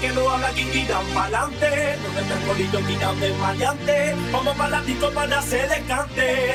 que no habla aquí, quitan pa'lante. Donde está el colillo quitan de maleante. Vamos para la disco para hacer el cante.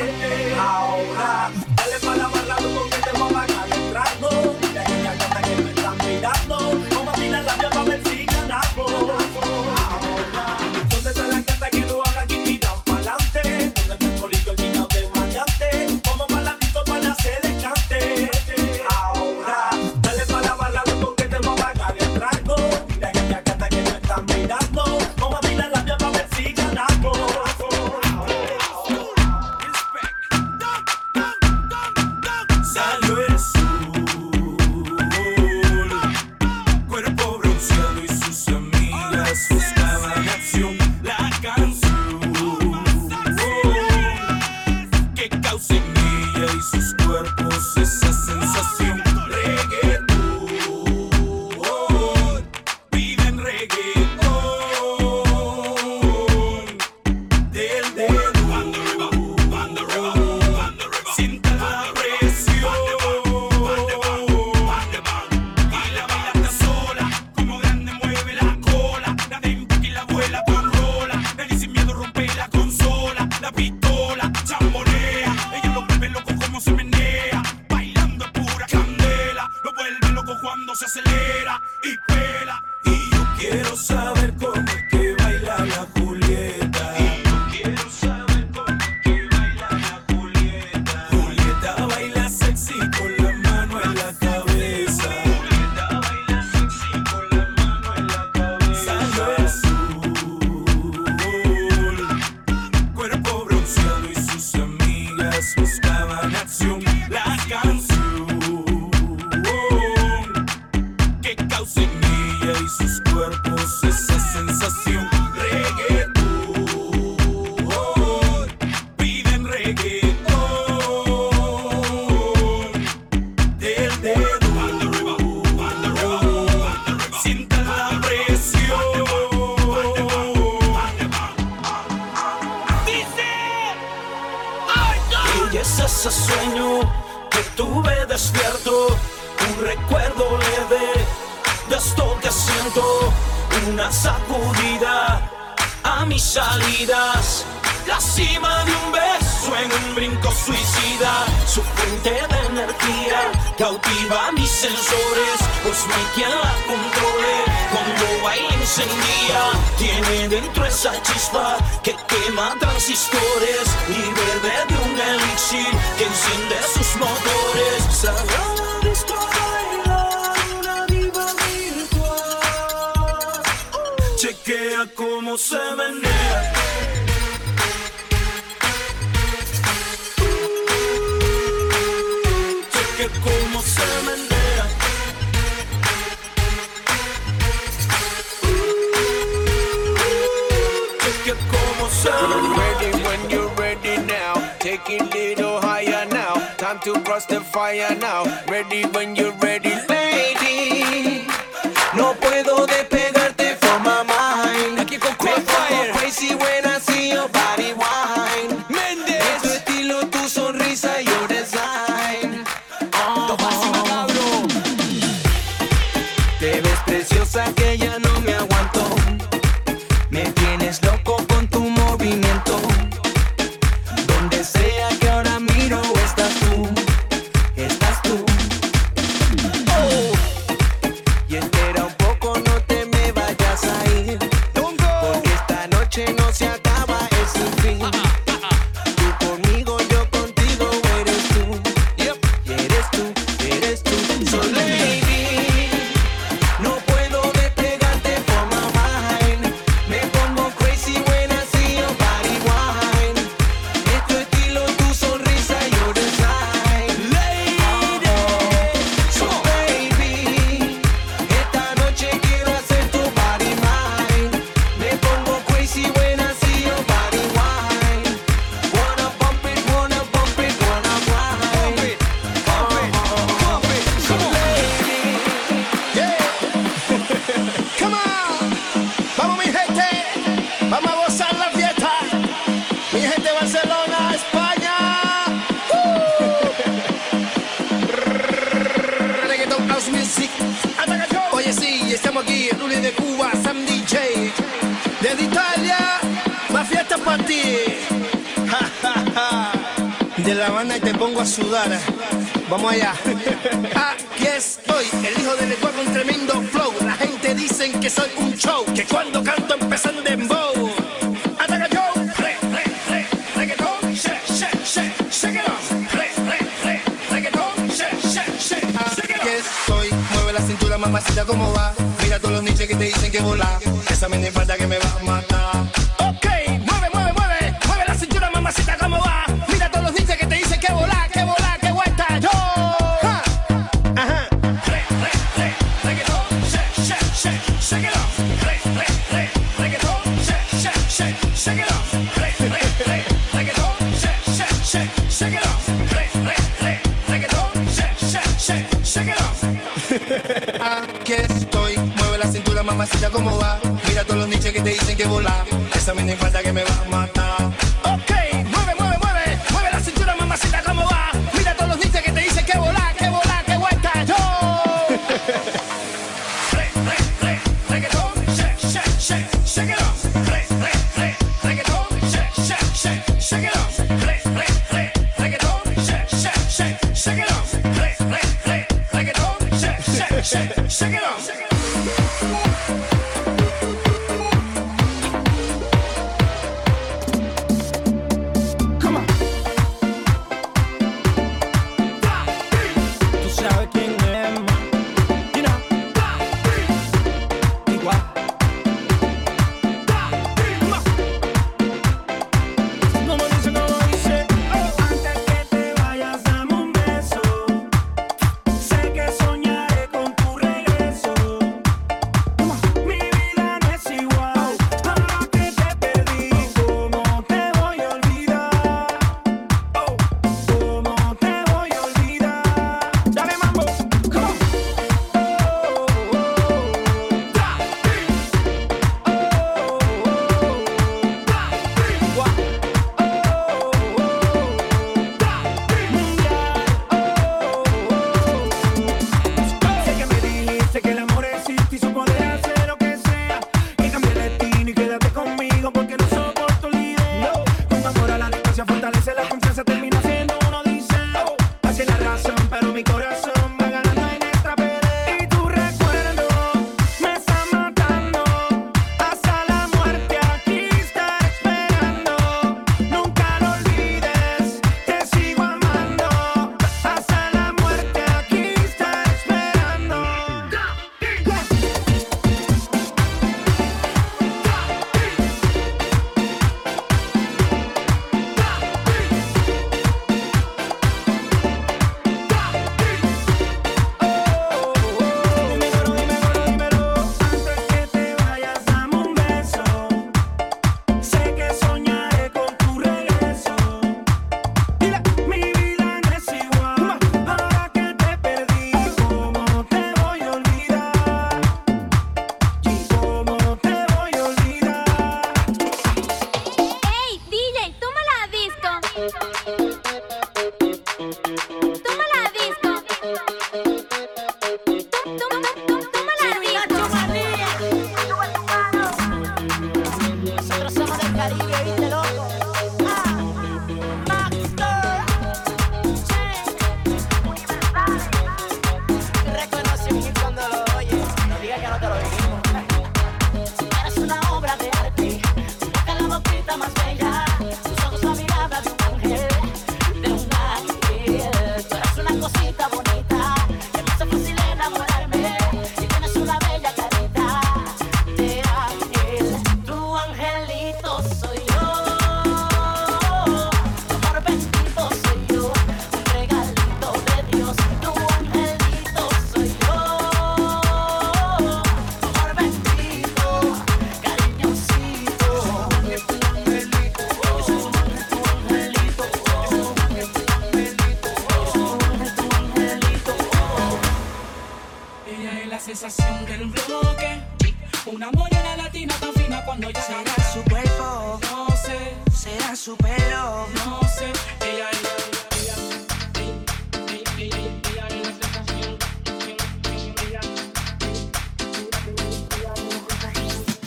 gelatina tan fina cuando ya Será su cuerpo, no sé. Será su pelo, no sé. Ella es.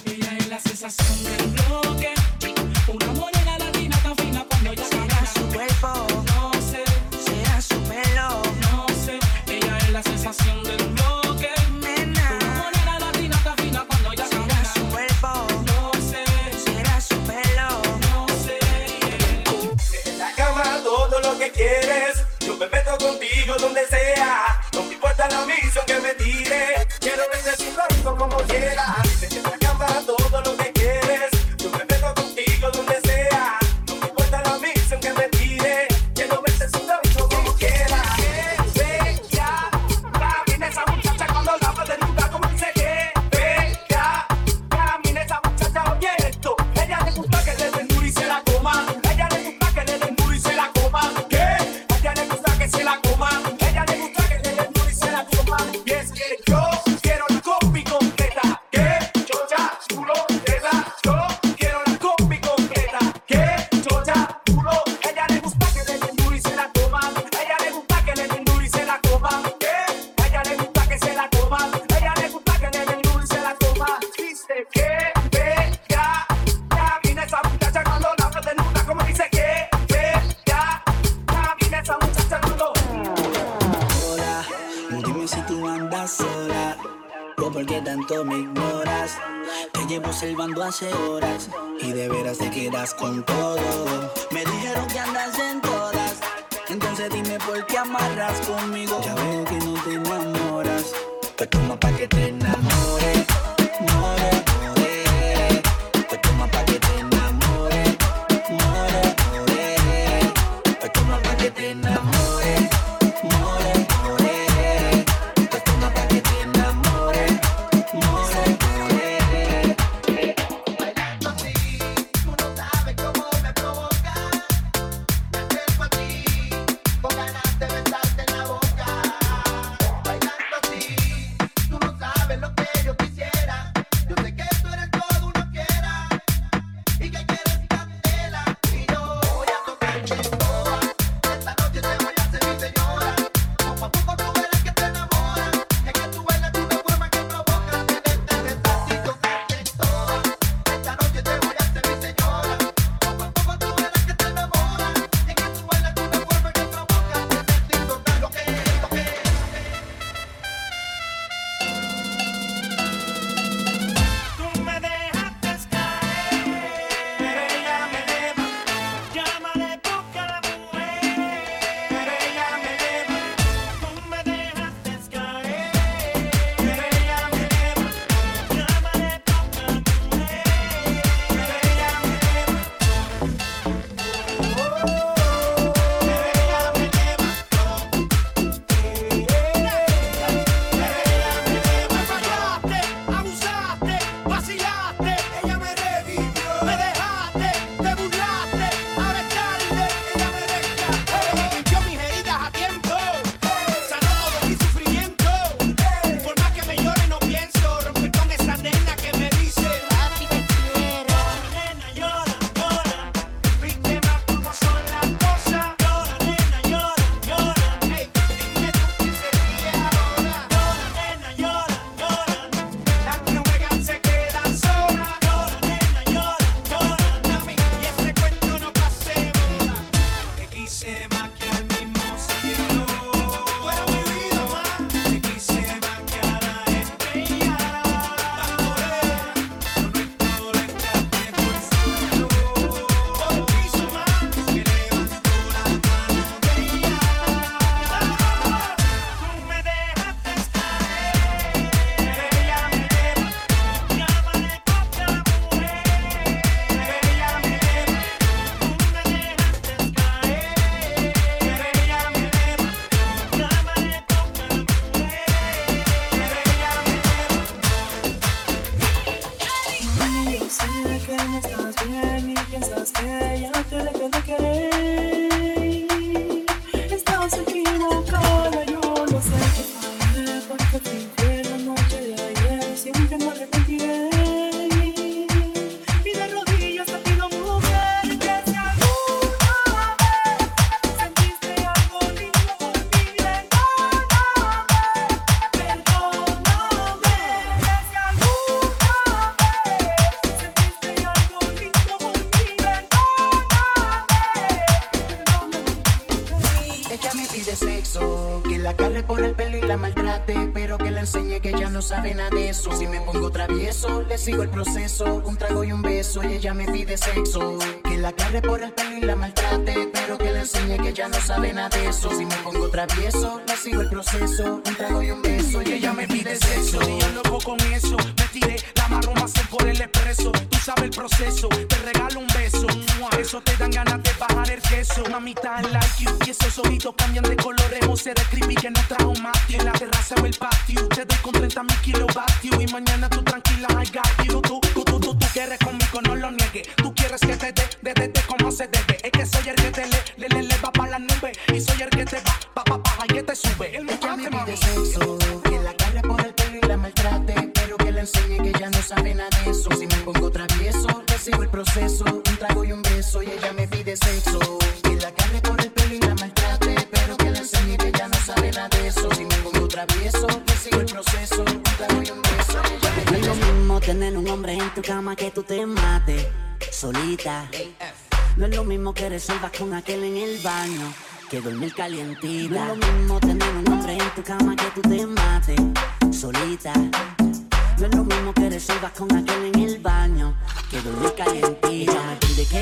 Ella es la sensación del bloque. say. No sabe nada de eso. Si me pongo travieso, le sigo el proceso, un trago y un beso, y ella me pide sexo. Que la carre por el pelo y la maltrate, pero que le enseñe que ella no sabe nada de eso. Si me pongo travieso, le sigo el proceso, un trago y un beso, y ella me pide sexo. Y yo loco con eso, me tiré más por el expreso. Tú sabes el proceso, te regalo un beso. Eso te dan ganas de bajar el queso. Mamita, like you. Y esos ojitos cambian de colores. José de creepy que no trajo. En la terraza o el patio. Te doy con 30 mil kilovatios. Y mañana tú tranquila, I got you. Tú, tú, tú, tú, tú quieres conmigo, no lo niegues. Tú quieres que te dé, de, de, de como se debe. Es que soy el que te le, le, le, va para la nube. Y soy el que te va, pa, pa, pa, y que te sube. El Ella me pide sexo, que la carre por el pelo y la maltrate, pero que le enseñe que ella no sabe nada de eso. Si me pongo travieso, le sigo el proceso, un trago y un beso, y ella me pide sexo. Que la carre por el pelo y la maltrate, pero que le enseñe que ella no sabe nada de eso. Si me pongo travieso, le sigo el proceso, un trago y un beso, y ella me No es lo mismo tener un hombre en tu cama que tú te mates solita. No es lo mismo que resuelvas con aquel en el baño que dormir calientita. No es lo mismo tener un hombre en tu cama que tú te mates solita. No es lo mismo que resuelvas con aquel en el baño que dormir calientita. Ella me pide que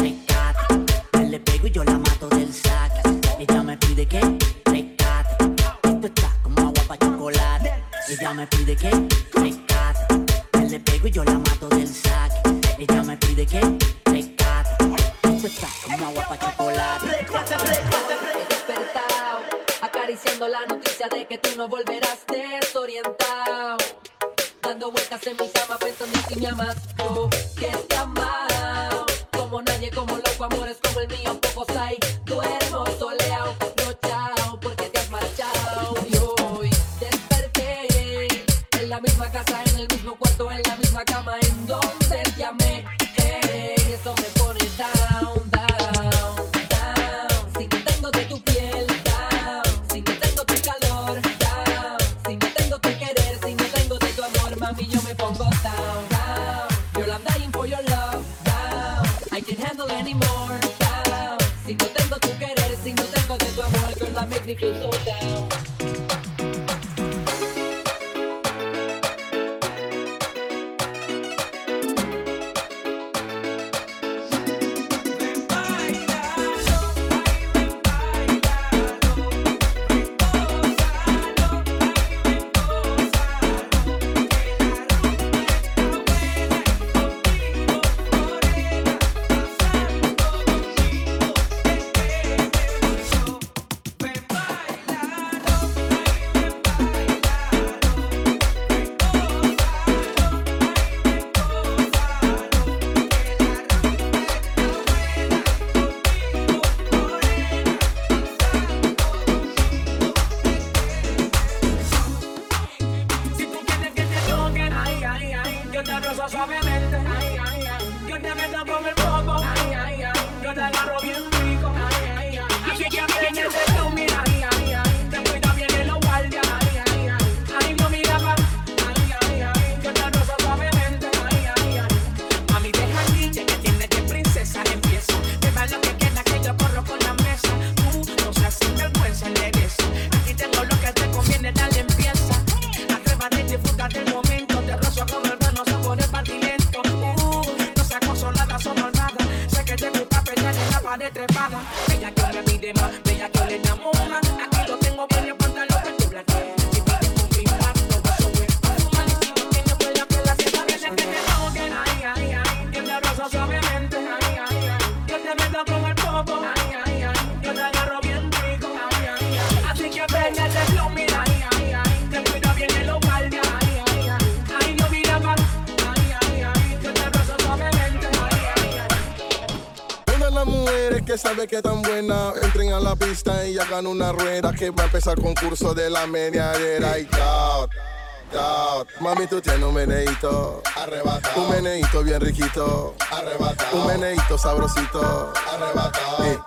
rescate. Yo le pego y yo la mato del sac. Ella me pide que rescate. Esto está como agua para chocolate. Ella me pide que rescate. Yo le pego y yo la mato del sac. Ella me pide que rescate. Esto está como agua para chocolate. Despertado, acariciando la noticia de que tú no volverás desorientado. Dando vueltas en mi cama pensando en si me amas o que te music feel so tan buena, entren a la pista y hagan una rueda que va a empezar el concurso de la meneadera y cloud. Out. Mami, tú tienes un meneito. Arrebatado. Un meneito bien riquito. Arrebatado. Un meneito sabrosito. Arrebatado. Eh,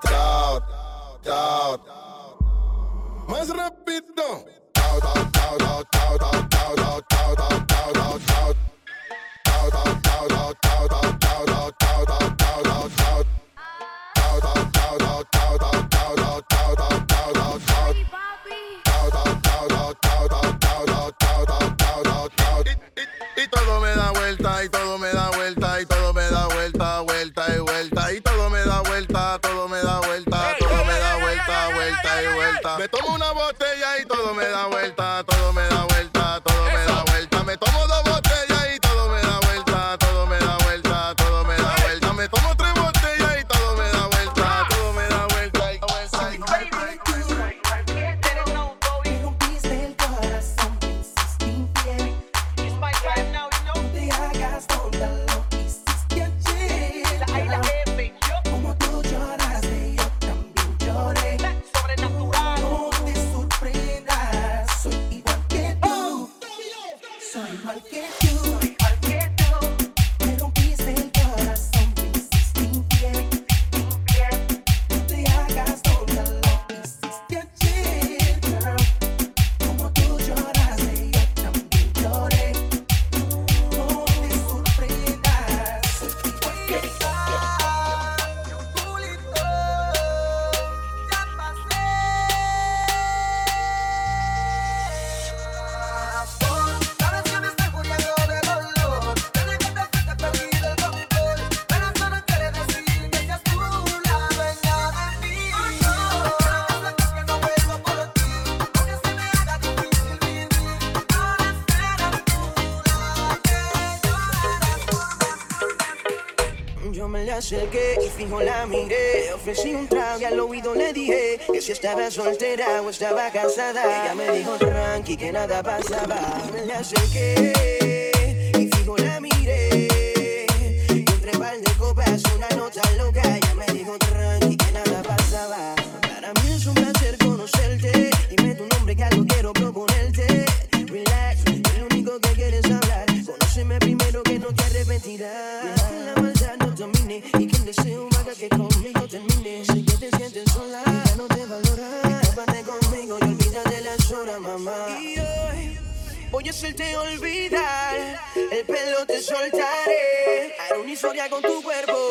acerqué y fijo la miré. Ofrecí un trago y al oído le dije que si estaba soltera o estaba casada. Ella me dijo tranqui que nada pasaba. Me acerqué. con tu cuerpo.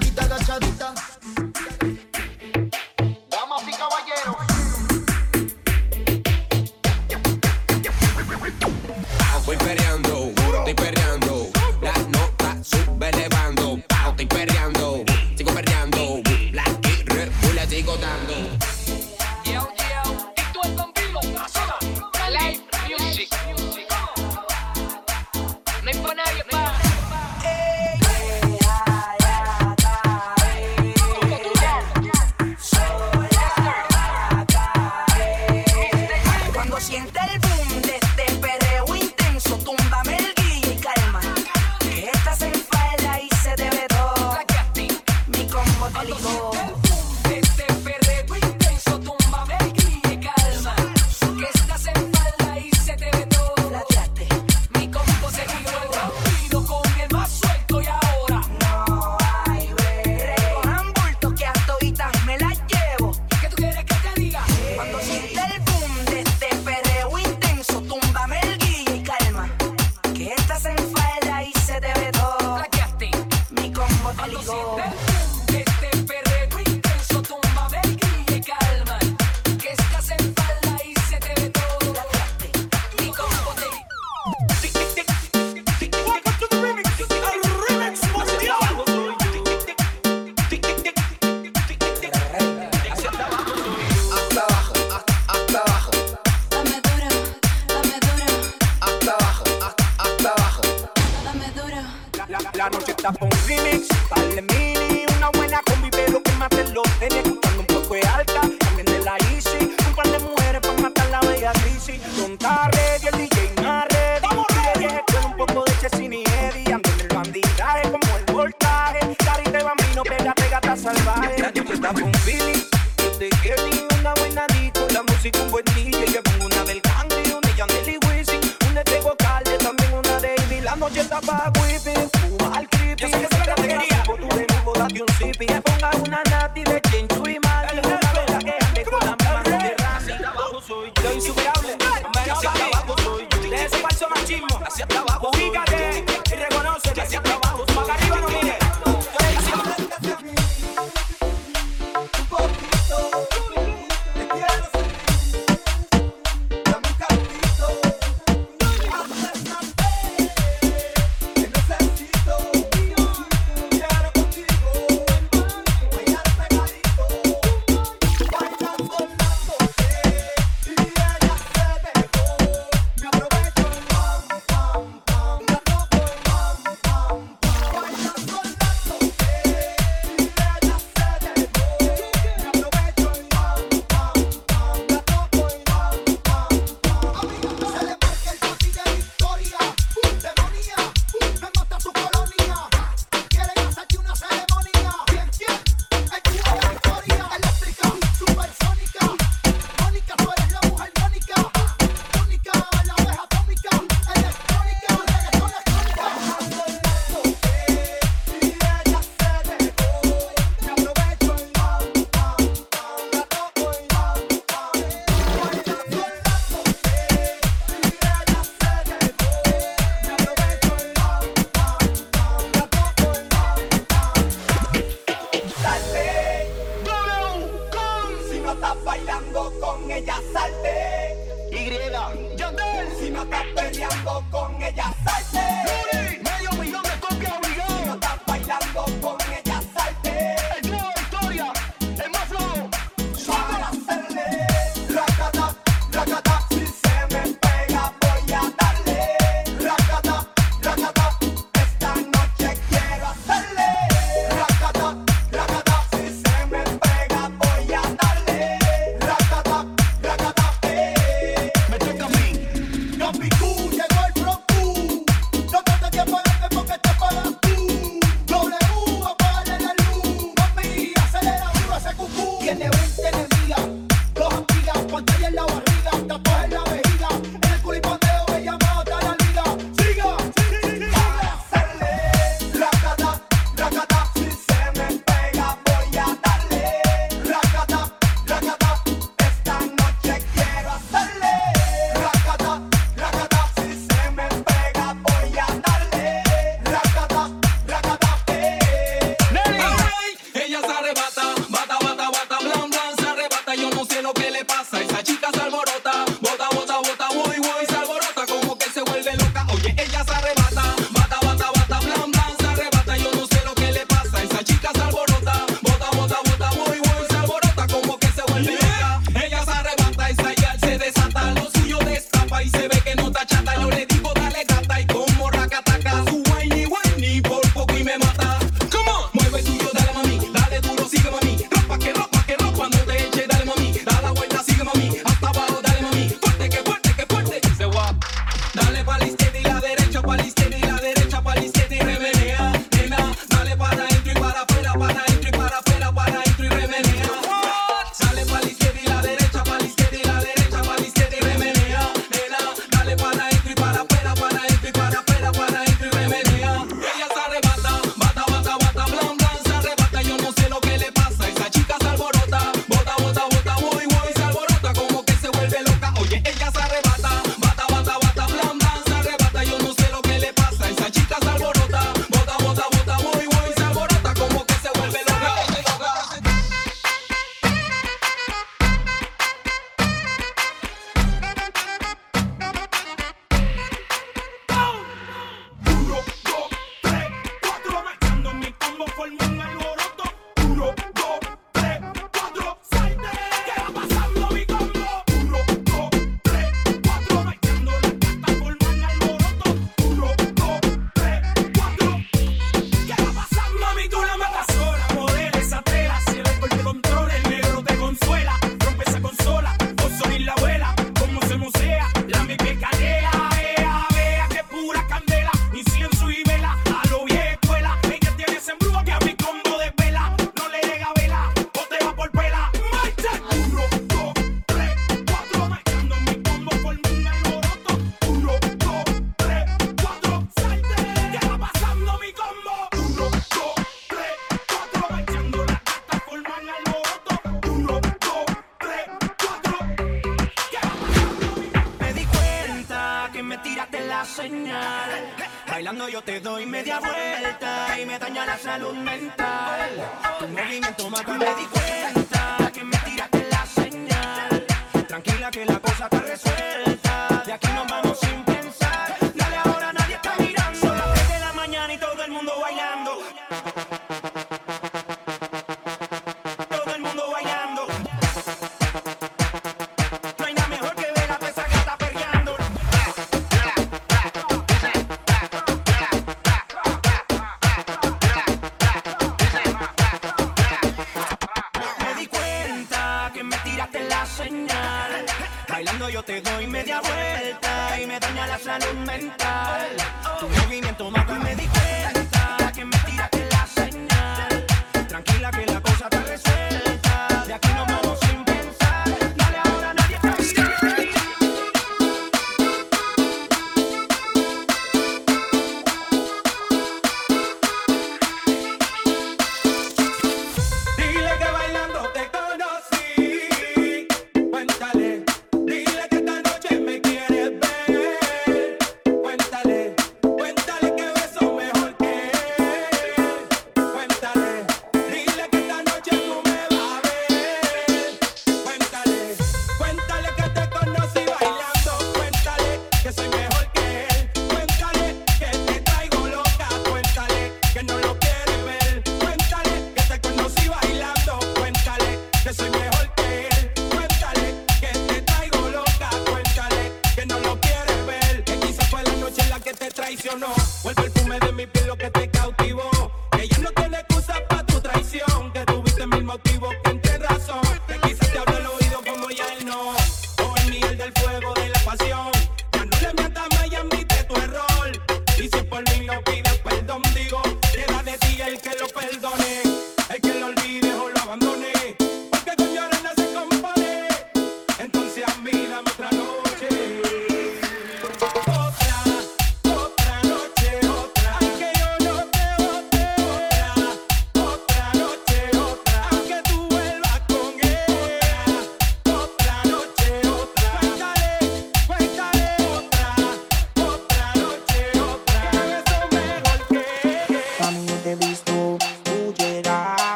Agachadita, agachadita,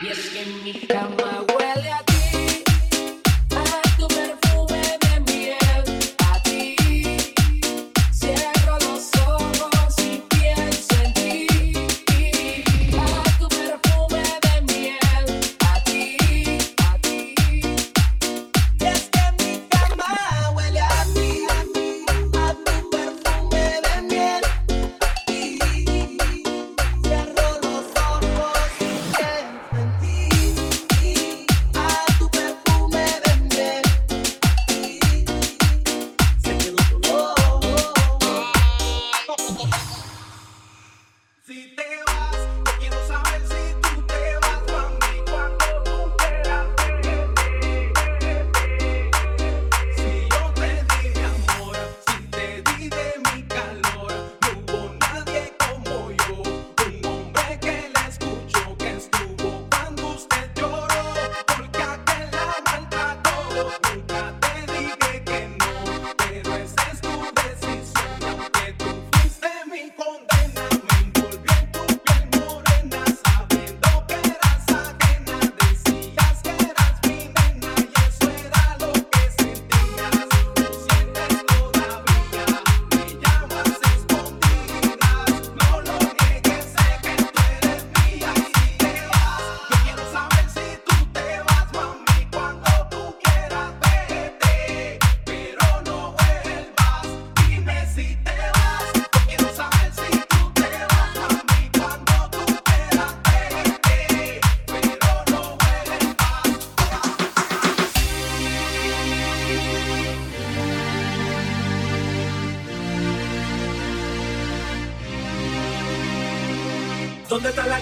Y es que mi cama huele a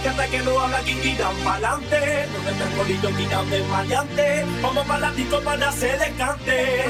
que hasta que no habla aquí, quitan pa'lante. Donde está el colillo quitan de maleante. Vamos para la disco para hacer cante.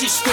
тысяч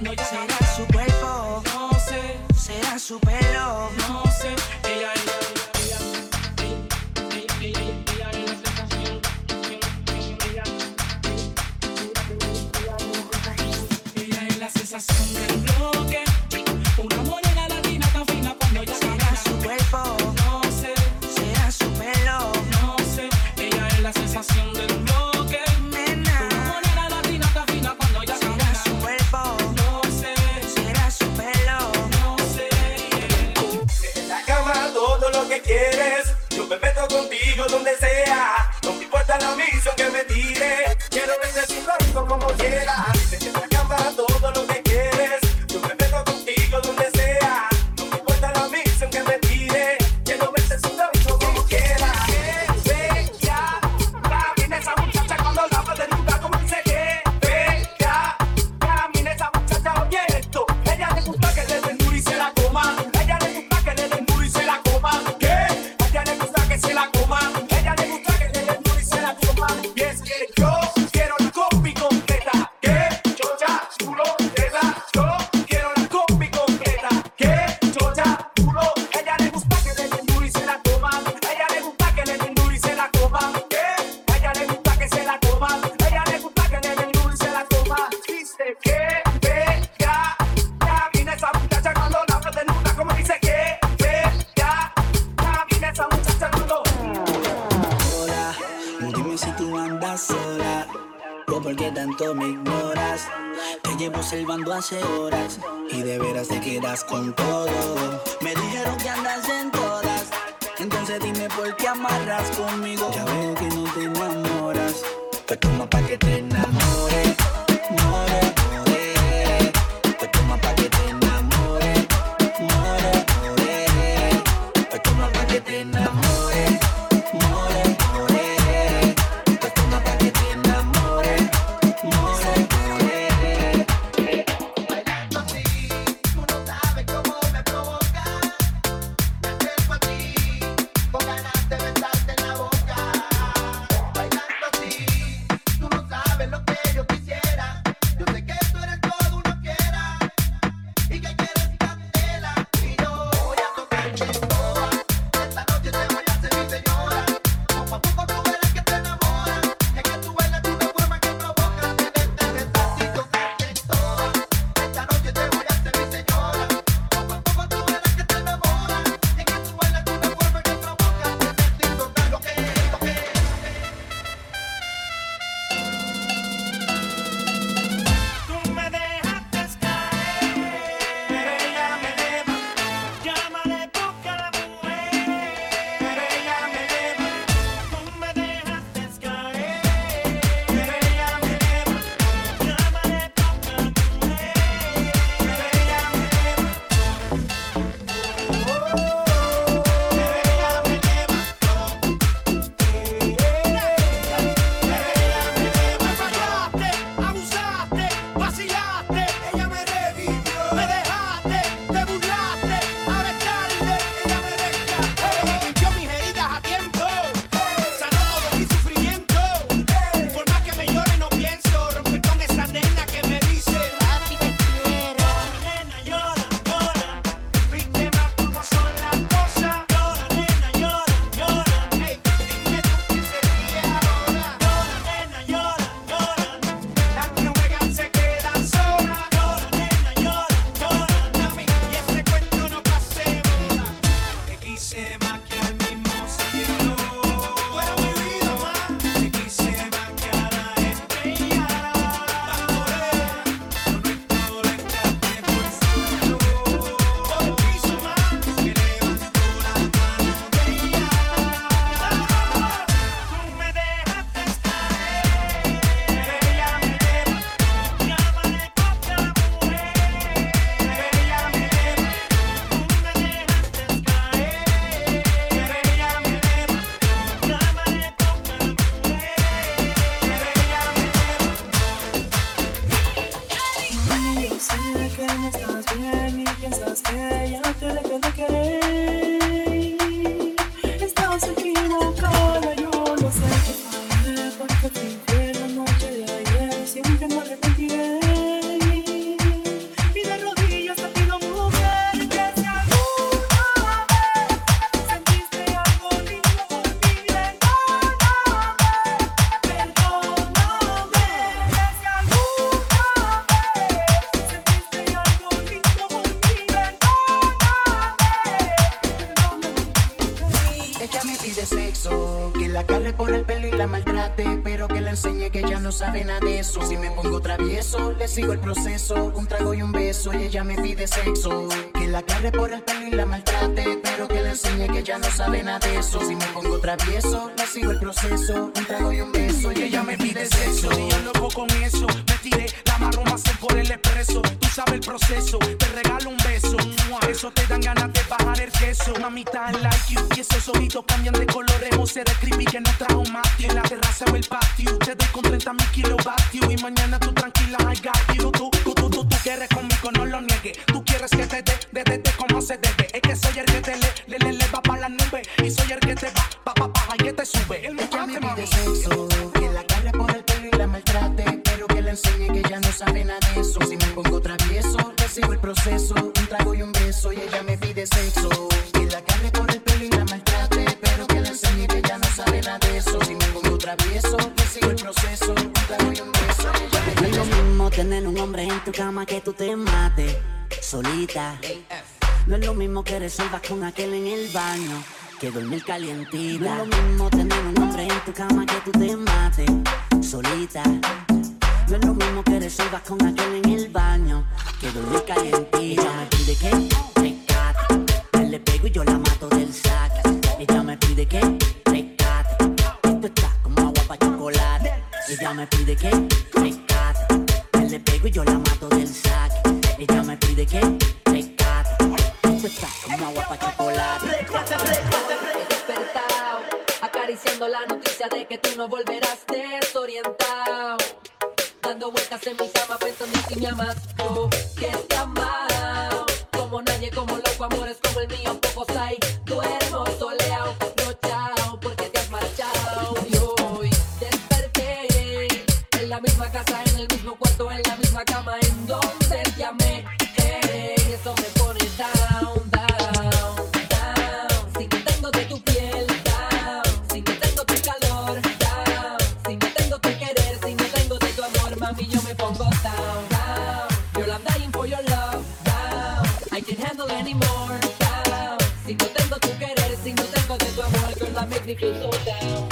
será su cuerpo no sé será su pelo no sé ella es la sensación ella es la sensación ella es la sensación del blog no sabe nada de eso. Si me pongo travieso, le sigo el proceso. Un trago y un beso y ella me pide sexo. Que la agarre por el pelo y la maltrate, pero que le enseñe que ella no sabe nada de eso. Si me pongo travieso, le sigo el proceso. Un trago y un beso que Matthew. En la terraza o el patio. Te doy con 30 mil kilovatios. Y mañana tú tranquila, I got you. Tú, tú, tú, tú, tú quieres conmigo, no lo niegues. Tú quieres que te dé, de, de, de como se debe. Es que soy el que te le, le, le, le va para la nube. Y soy el que te va, pa, pa, pa, y que te sube. El Ella me pide sexo, que la agarre por el pelo y la maltrate, pero que le enseñe que ella no sabe nada de eso. Si me pongo travieso, le sigo el proceso, un trago y un beso y ella me pide sexo. Tener un hombre en tu cama que tú te mates solita. No es lo mismo que resuelvas con aquel en el baño que dormir calientita. No es lo mismo tener un hombre en tu cama que tú te mates solita. No es lo mismo que resuelvas con aquel en el baño que dormir calientita. Ella me pide que rescate. Él le pego y yo la mato del sac. Ella me pide que rescate. Esto está como agua para chocolate. Ella me pide que rescate. Le pego y yo la mato del sac. Ella me pide que rescate. Esto está como agua para chocolate. Despertado, acariciando la noticia de que tú no volverás desorientado. Dando vueltas en mi cama pensando en si me amas o que está mal. if feel so down.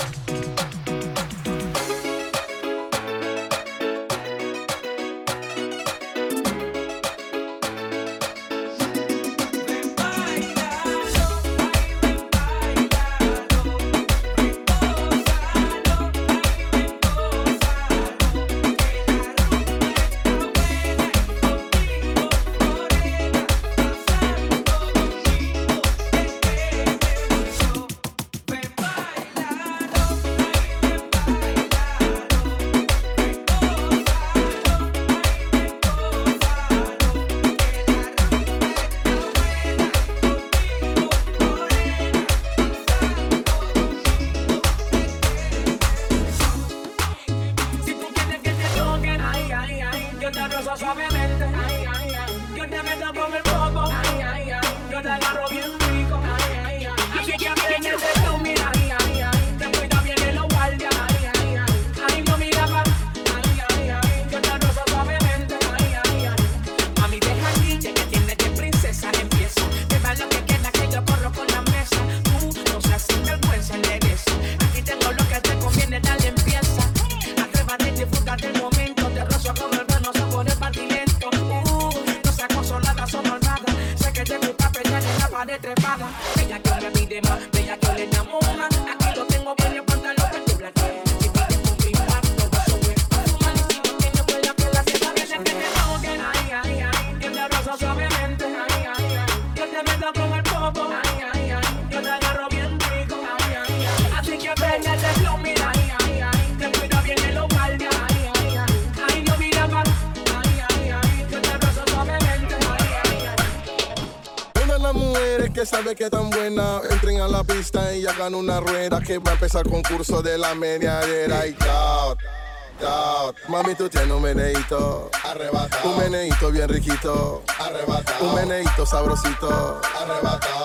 Que tan buena entren a la pista y hagan una rueda que va a empezar el concurso de la mediadera y out. Out. Mami, tú tienes un meneíto arrebatado. Un meneíto bien riquito arrebatado. Un meneíto sabrosito arrebatado.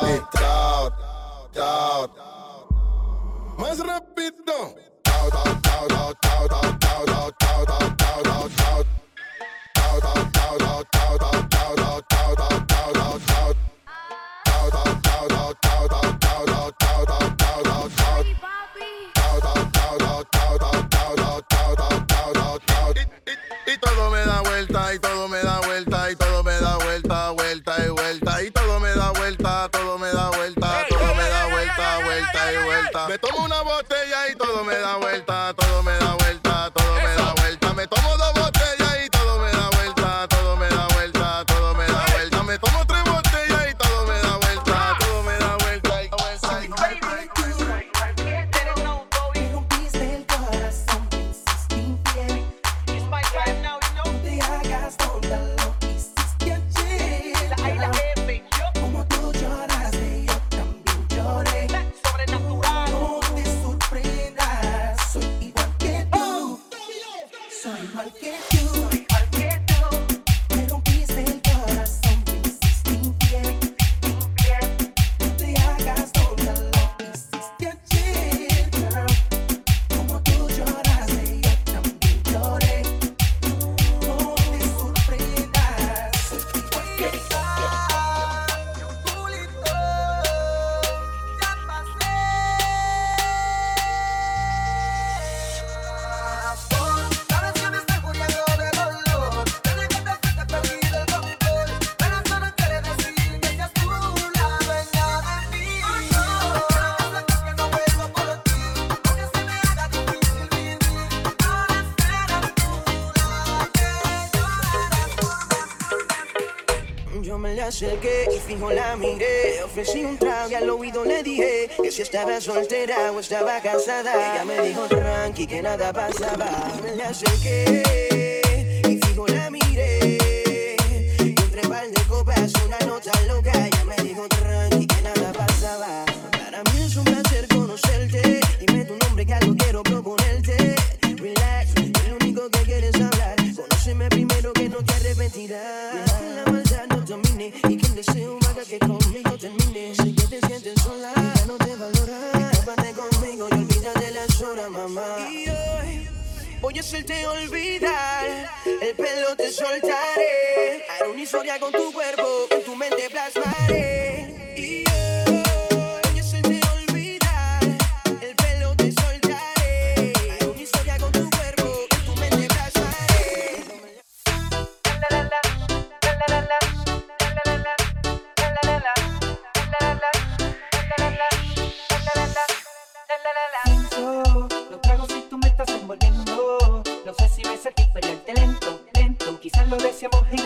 acerqué y fijo la miré. Ofrecí un trago y al oído le dije que si estaba soltera o estaba casada. Ella me dijo tranqui que nada pasaba. Me le acerqué y fijo la miré. Y entre par de copas una nota loca. hacerte olvidar. El pelo te soltaré. Haré una historia con tu cuerpo, con tu mente plasmada. siempre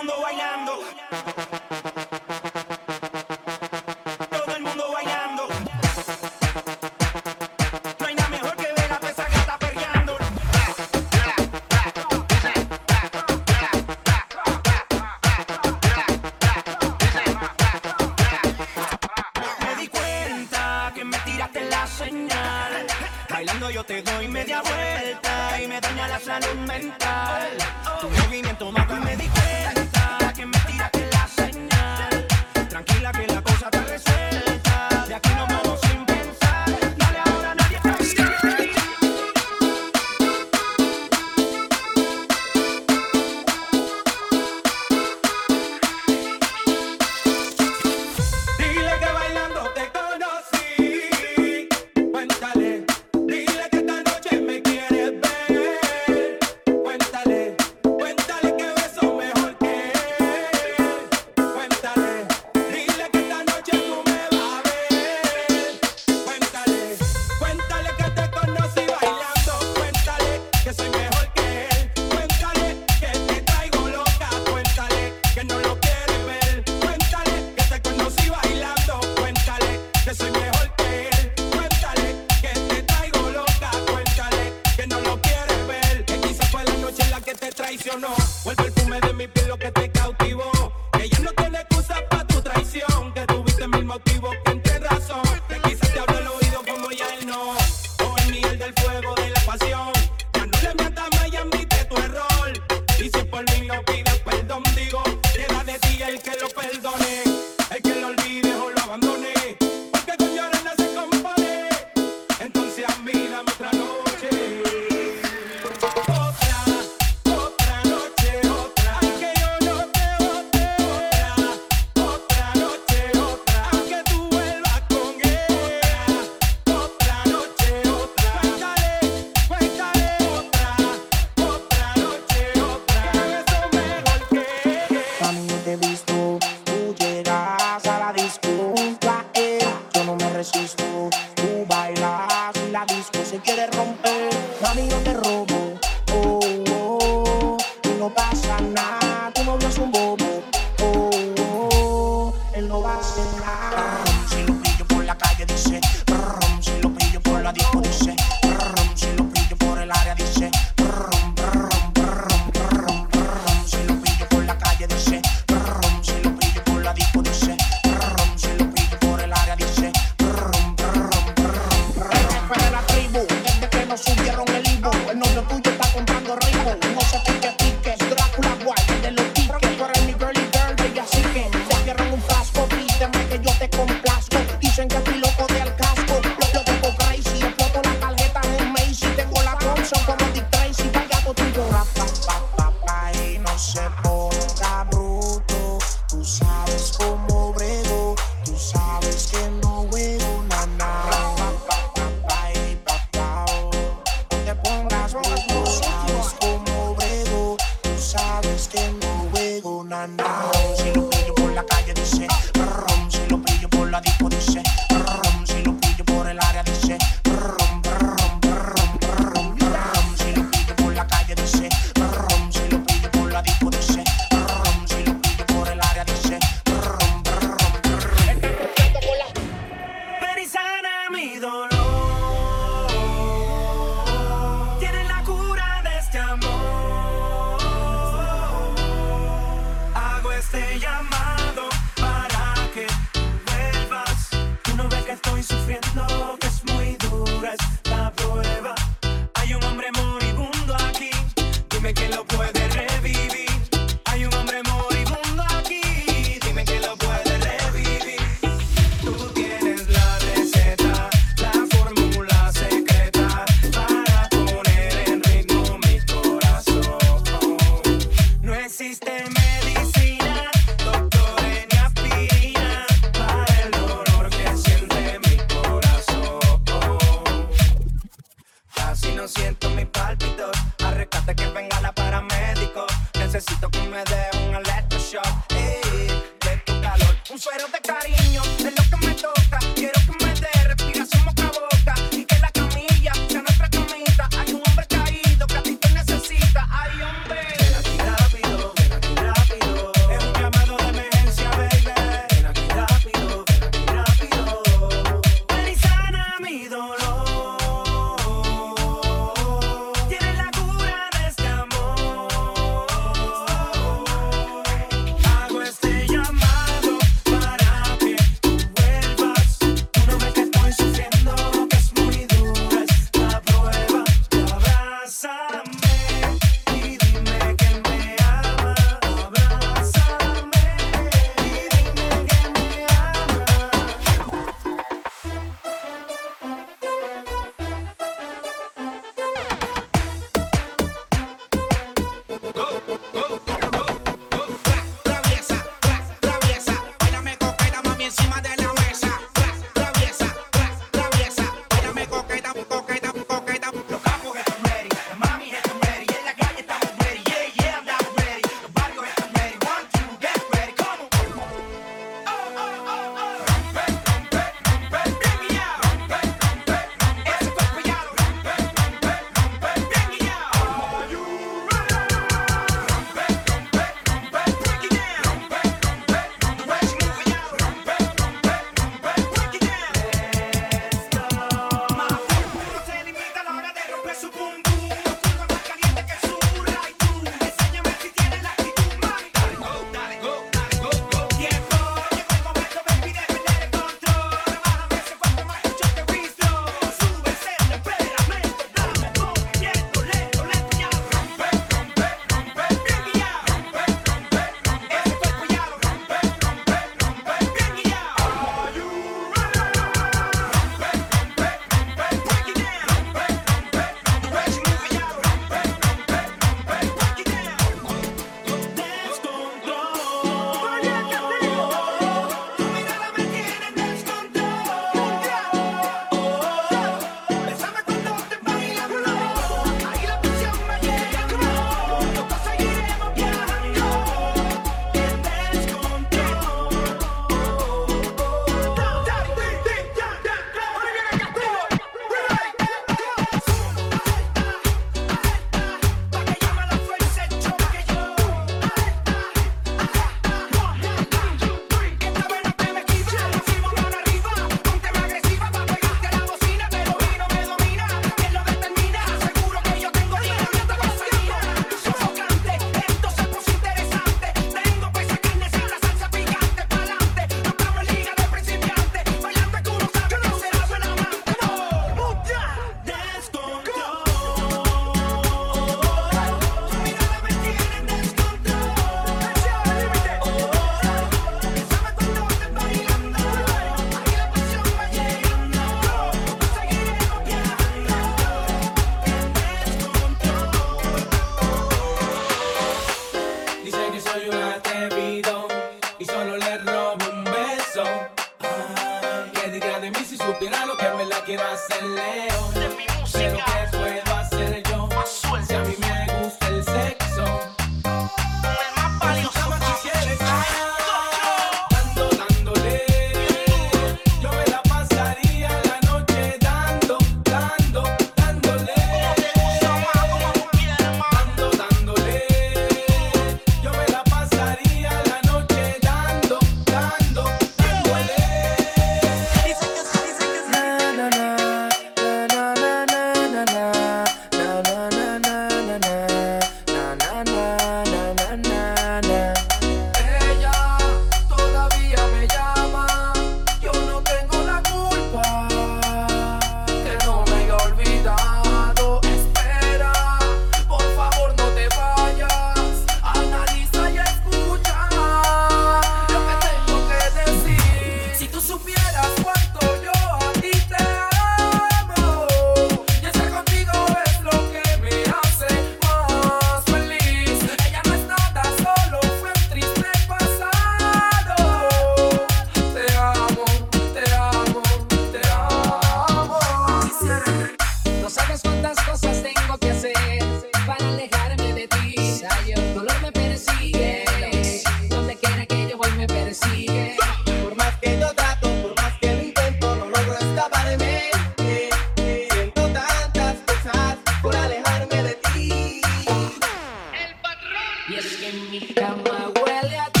Y es que mi cama huele a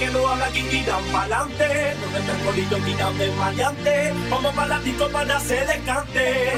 que no habla quinguirán pa'lante, donde está el colillo quitán de maleante, vamos para la disco para hacer cante.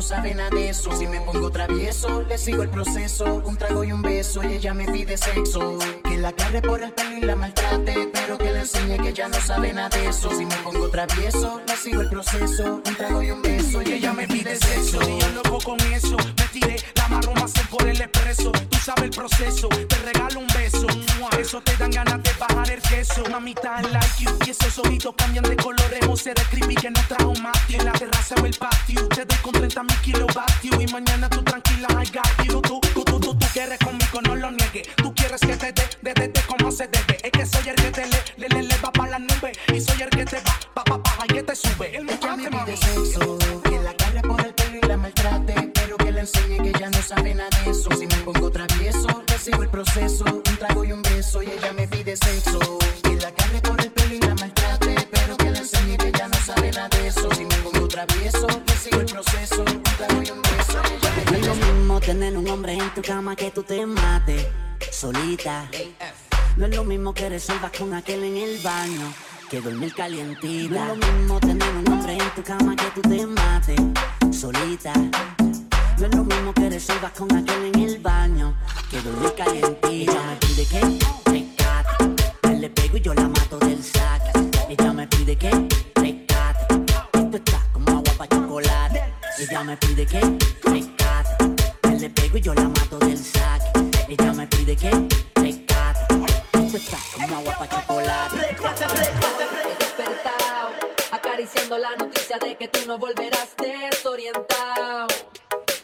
No sabe nada de eso. Si me pongo travieso, le sigo el proceso, un trago y un beso, y ella me pide sexo. Que la carre por el pelo y la maltrate, ella no sabe nada de eso. Si me pongo travieso, le sigo el proceso, un trago y un beso, y ella me pide sexo. Y yo loco con eso, me tiré la marrón a hacer por el expreso. Tú sabes el proceso, te regalo un beso. Eso te dan ganas de bajar el queso. Mamita, like you. Y esos ojitos cambian de colores. José de creepy que no trajo Matthew. En la terraza o el patio. Te doy con 30 mil kilovatios. Y mañana tú tranquila, I got you. Tú, tú, tú, tú, tú quieres conmigo, no lo niegues. Tú quieres que te dé, de, de, de como se debe. Es que soy el que te soy el que te va, pa, pa, pa, y que te sube. El Ella me mojate, pide sexo, que la carre por el pelo y la maltrate, pero que le enseñe que ella no sabe nada de eso. Si me pongo travieso, le sigo el proceso, un trago y un beso, y ella me pide sexo. Que la carre por el pelo y la maltrate, pero que le enseñe que ella no sabe nada de eso. Si me pongo travieso, le sigo el proceso, un trago y un beso, y ella me No es pide lo sexo. mismo tener un hombre en tu cama que tú te mates solita. No es lo mismo que resuelvas con aquel en el baño que dormir calientita. No es lo mismo tener un hombre en tu cama que tú te mates solita. No es lo mismo que resuelvas con aquel en el baño que dormir calientita. Ella me pide que rescate. Él le pego y yo la mato del sac. Ella me pide que rescate. Esto está como agua para chocolate. Ella me pide que rescate. Él le pego y yo la mato del sac. Ella me pide que. Está como agua para chocolate. Despertado, acariciando la noticia de que tú no volverás desorientado.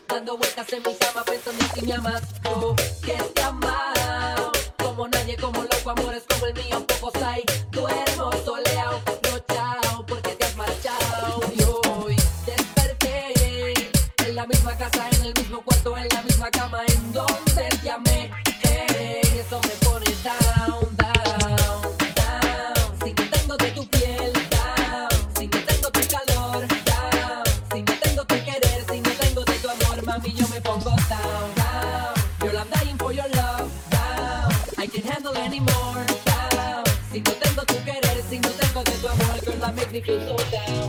Dando vueltas en mi cama pensando en si me amas o que te amado. Como nadie, como loco, amores como el mío, music feel so down.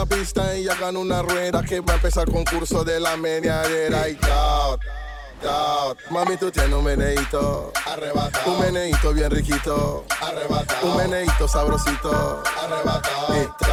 la pista y hagan una rueda que va a empezar el concurso de la meneadera y Mami, tú tienes un meneito. Arrebatado. Un meneito bien riquito. Arrebatado. Un meneito sabrosito. Arrebatado. Este,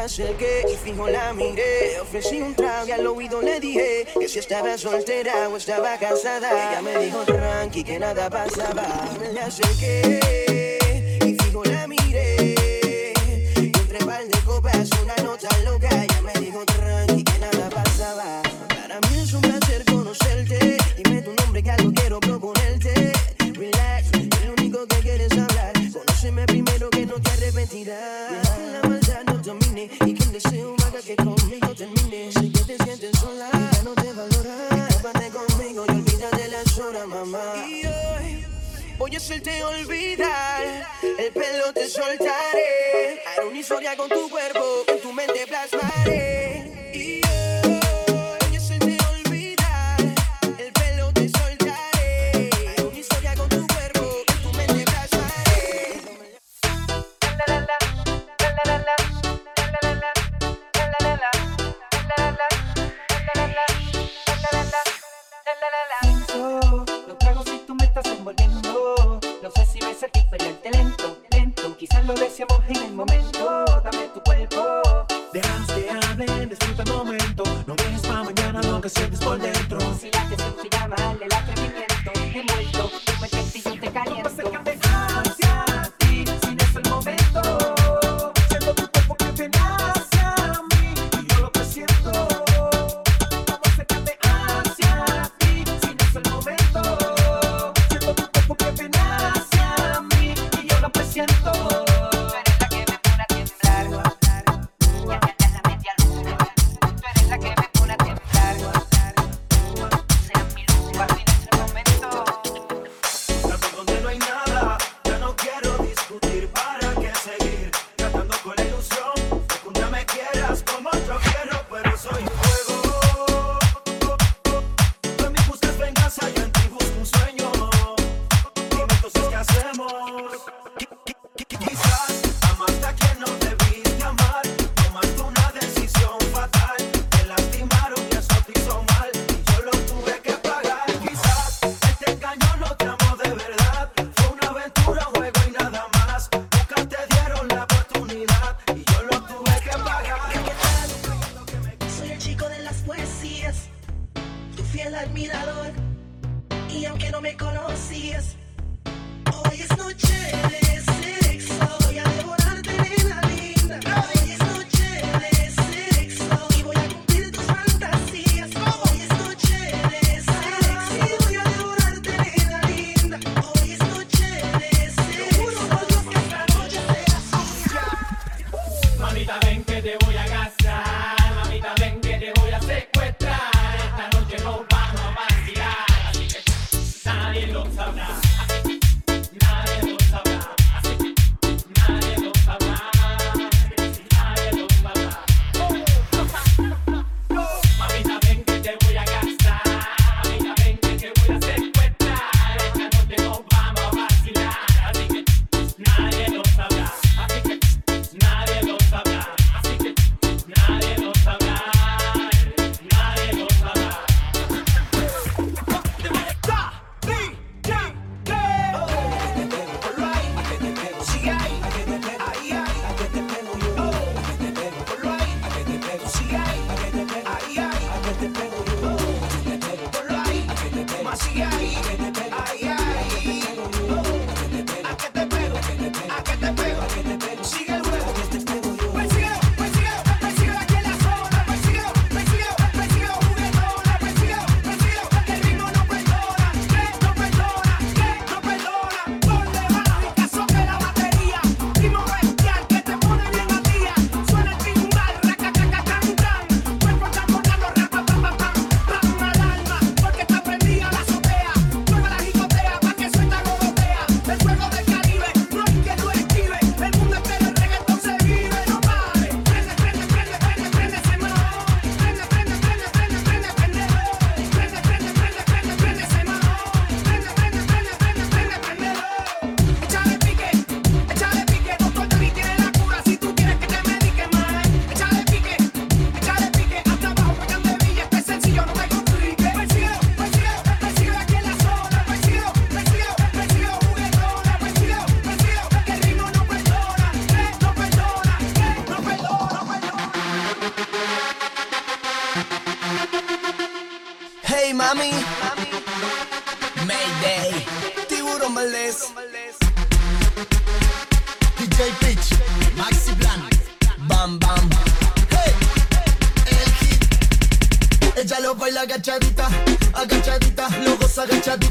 acerqué y fijo la miré. Ofrecí un trago y al oído le dije que si estaba soltera o estaba casada. Ella me dijo tranqui que nada pasaba. Me le acerqué y fijo la miré. Y entre par de copas una nota loca. Ella me dijo tranqui. hacerte olvidar, el pelo te soltaré, haré una historia con tu cuerpo, con tu mente plasmaré. Agachadita, agachadita, lo goza agachadita,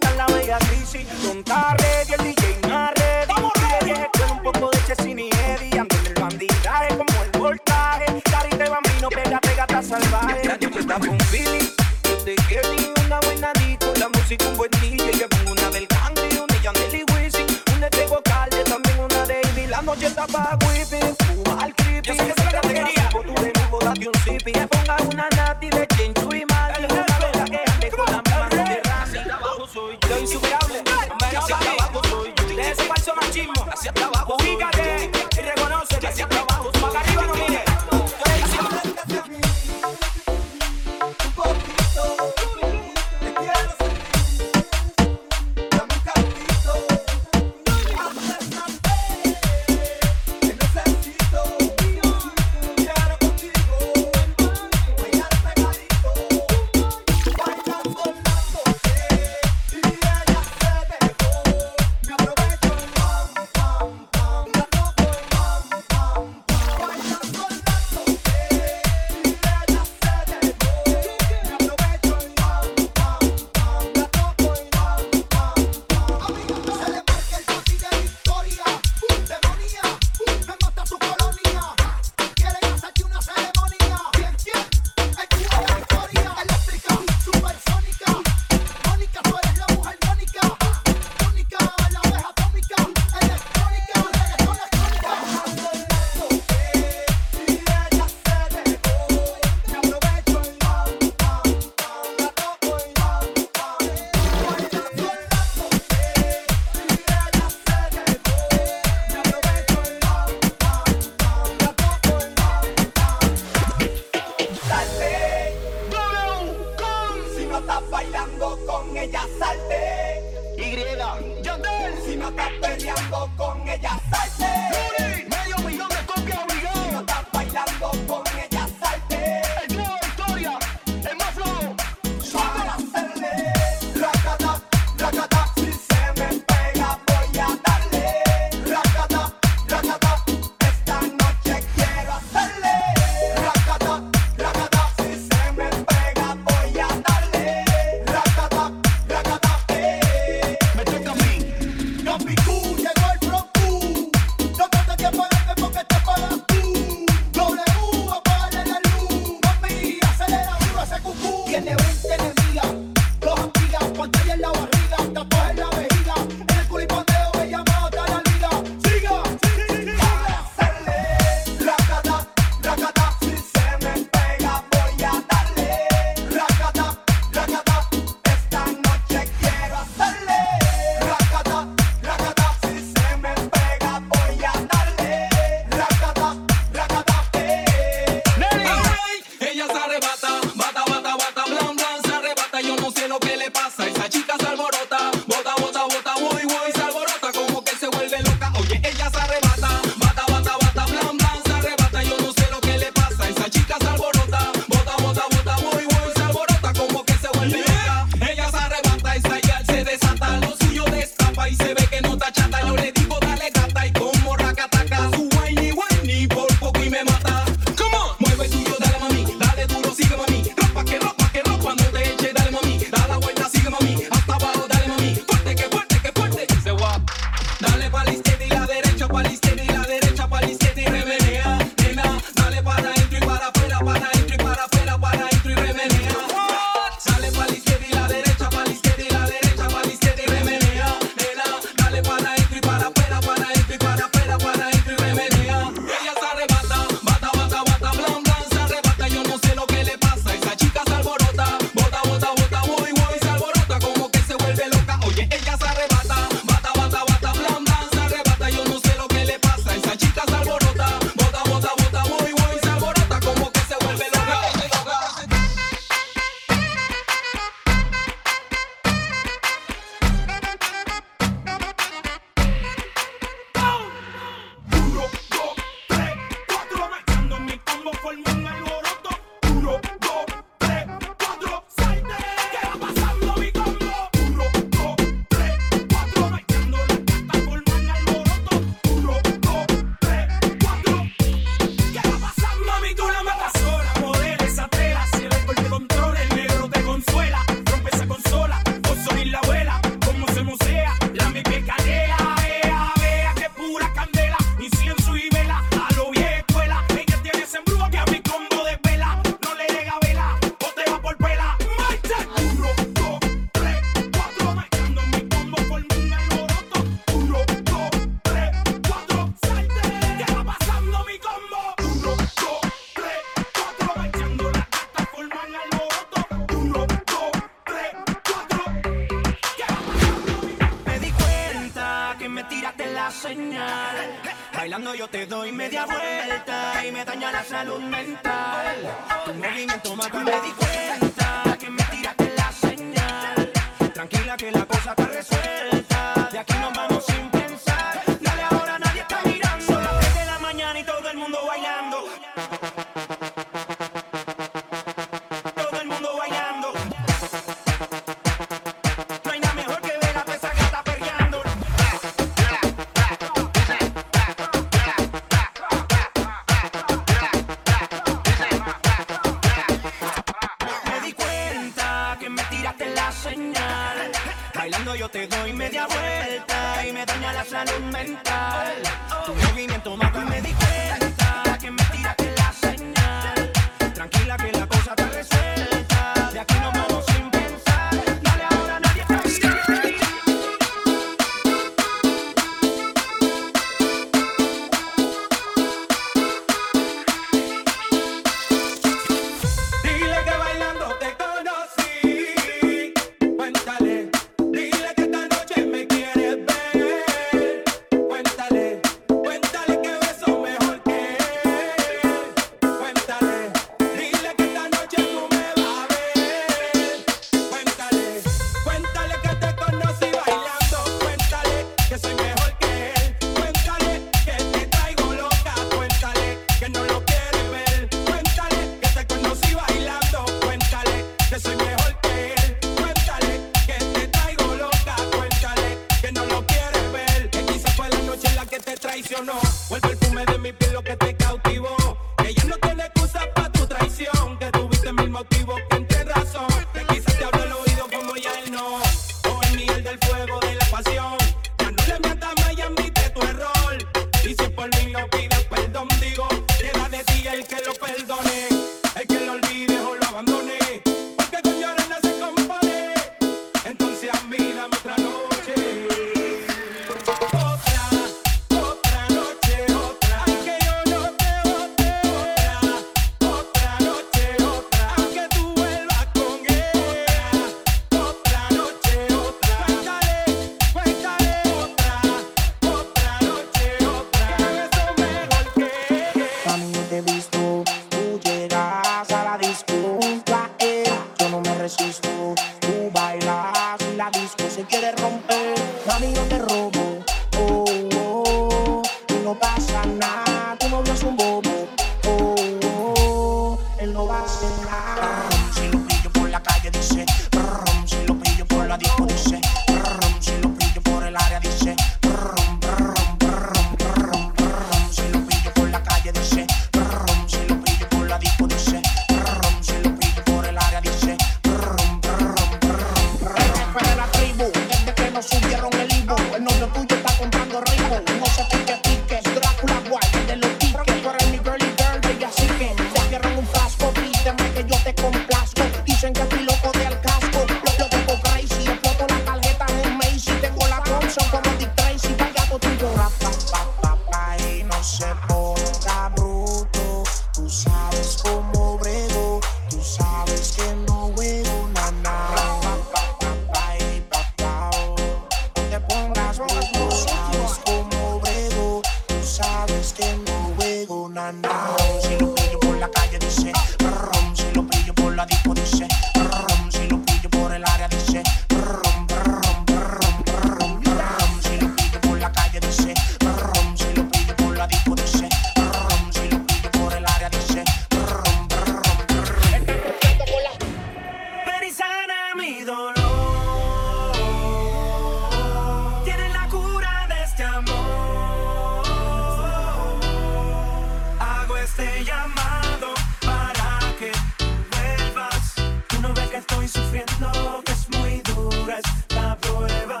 sufriendo, que es muy dura esta prueba.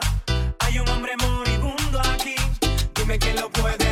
Hay un hombre moribundo aquí, dime quién lo puede.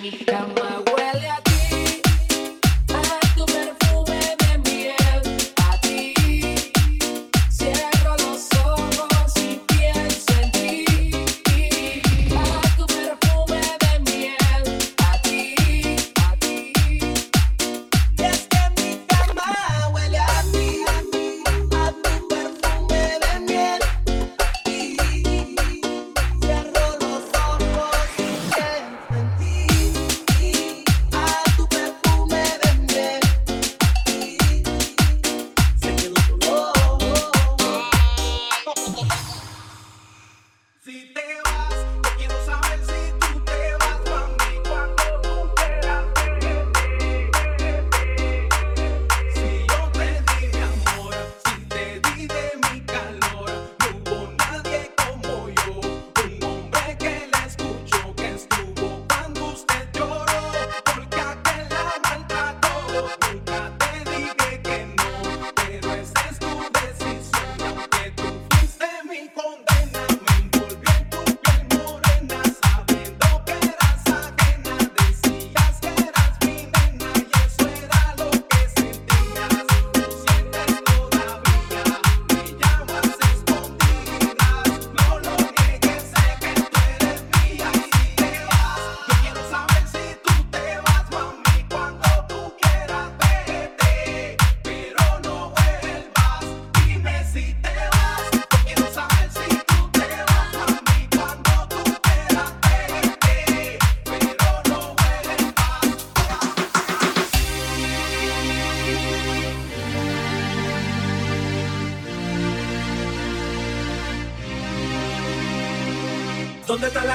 mi cama huele a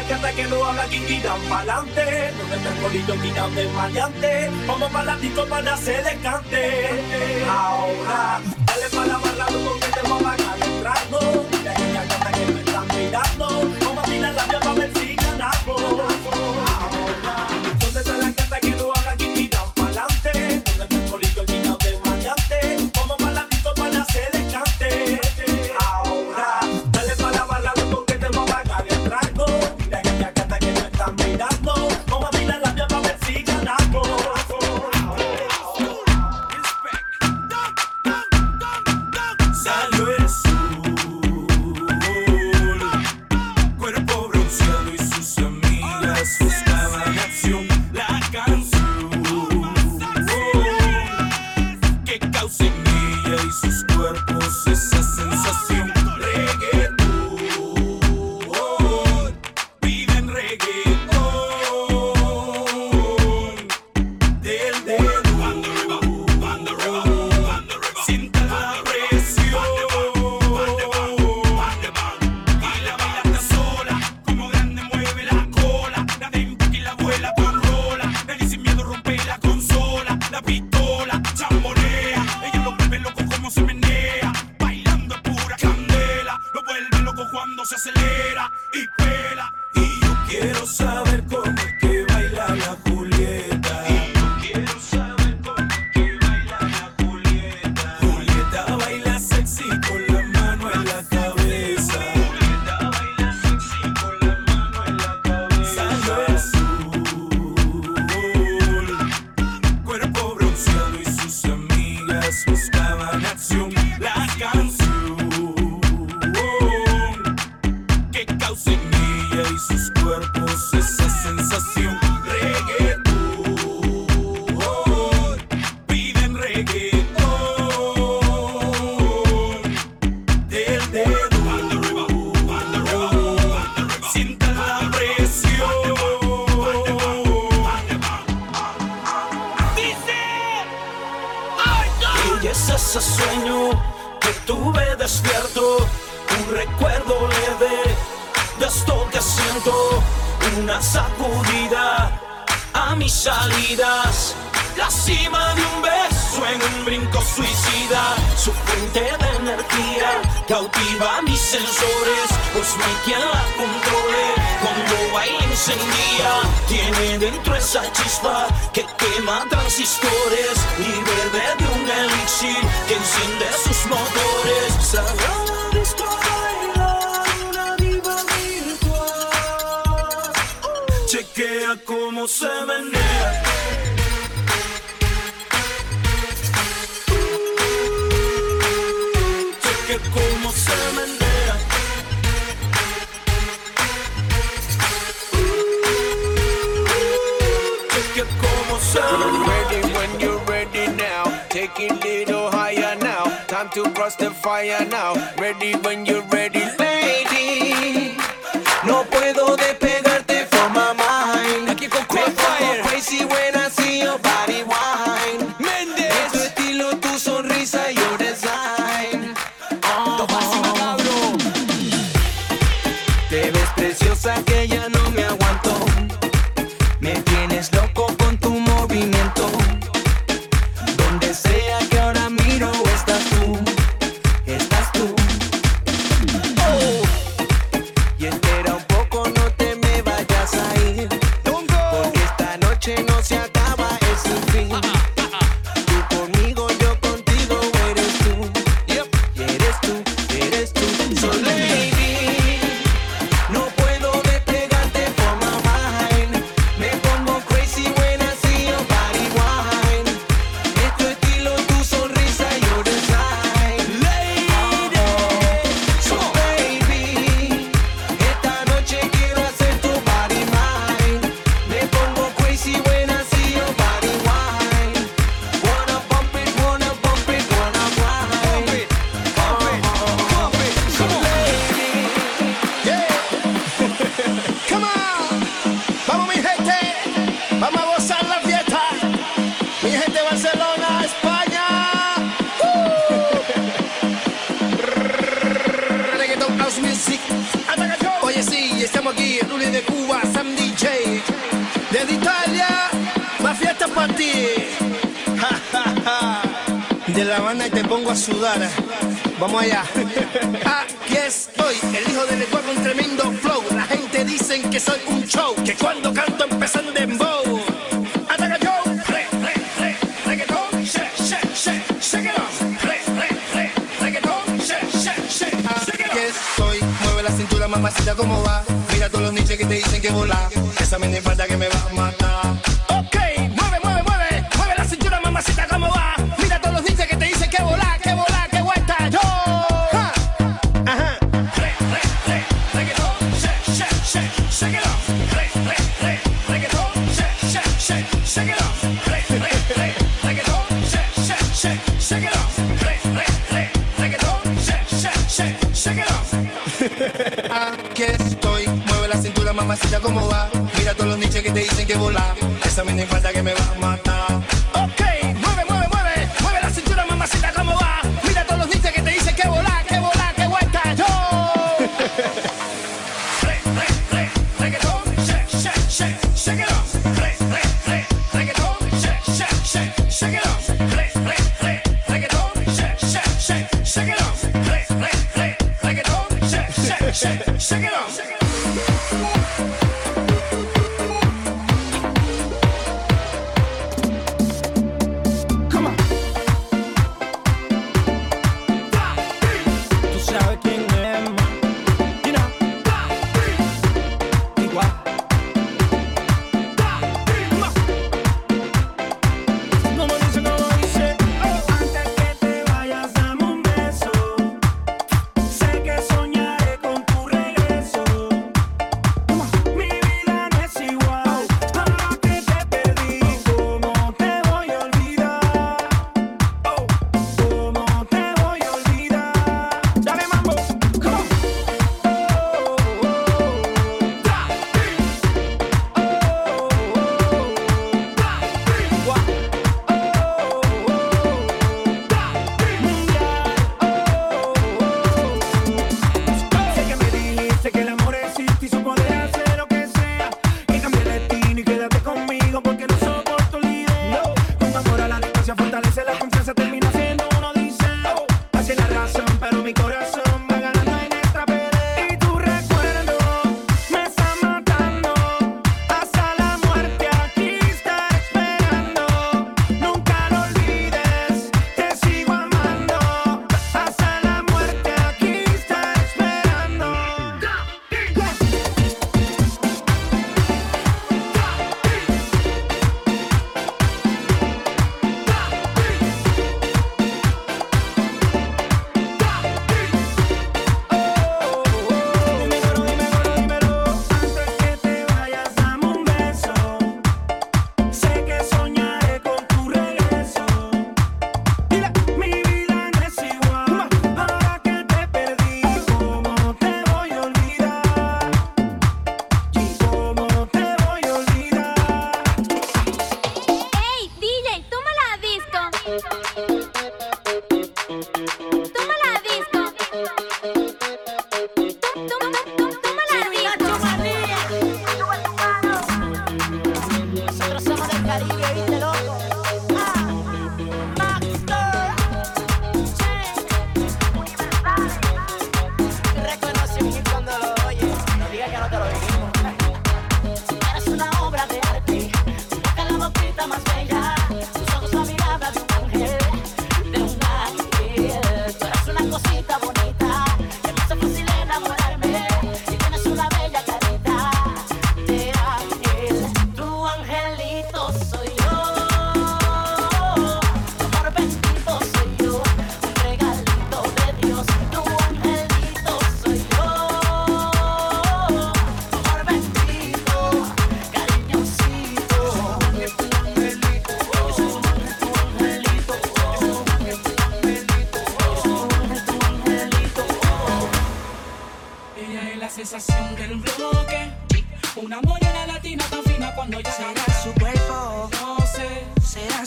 que hasta que no habla aquí, Kikidan pa'lante. Donde está el colillo Kikidan de maleante. Vamos para la disco para hacer cante.